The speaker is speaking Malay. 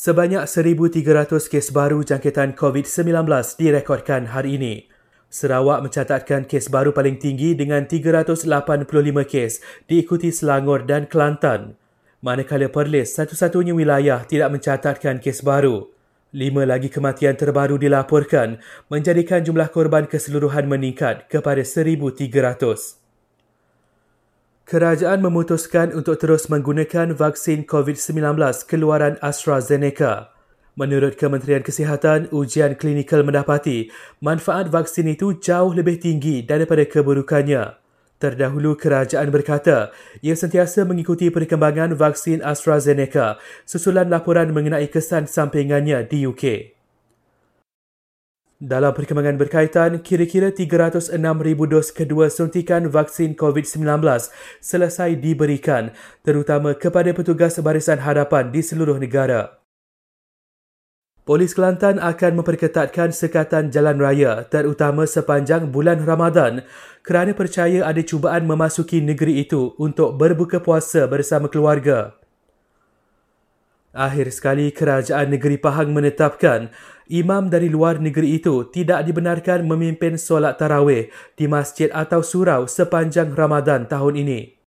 Sebanyak 1,300 kes baru jangkitan COVID-19 direkodkan hari ini. Sarawak mencatatkan kes baru paling tinggi dengan 385 kes diikuti Selangor dan Kelantan. Manakala Perlis satu-satunya wilayah tidak mencatatkan kes baru. Lima lagi kematian terbaru dilaporkan menjadikan jumlah korban keseluruhan meningkat kepada 1,300 kerajaan memutuskan untuk terus menggunakan vaksin COVID-19 keluaran AstraZeneca. Menurut Kementerian Kesihatan, ujian klinikal mendapati manfaat vaksin itu jauh lebih tinggi daripada keburukannya. Terdahulu kerajaan berkata ia sentiasa mengikuti perkembangan vaksin AstraZeneca susulan laporan mengenai kesan sampingannya di UK. Dalam perkembangan berkaitan, kira-kira 306,000 dos kedua suntikan vaksin COVID-19 selesai diberikan terutama kepada petugas barisan hadapan di seluruh negara. Polis Kelantan akan memperketatkan sekatan jalan raya terutama sepanjang bulan Ramadan kerana percaya ada cubaan memasuki negeri itu untuk berbuka puasa bersama keluarga. Akhir sekali kerajaan negeri Pahang menetapkan imam dari luar negeri itu tidak dibenarkan memimpin solat tarawih di masjid atau surau sepanjang Ramadan tahun ini.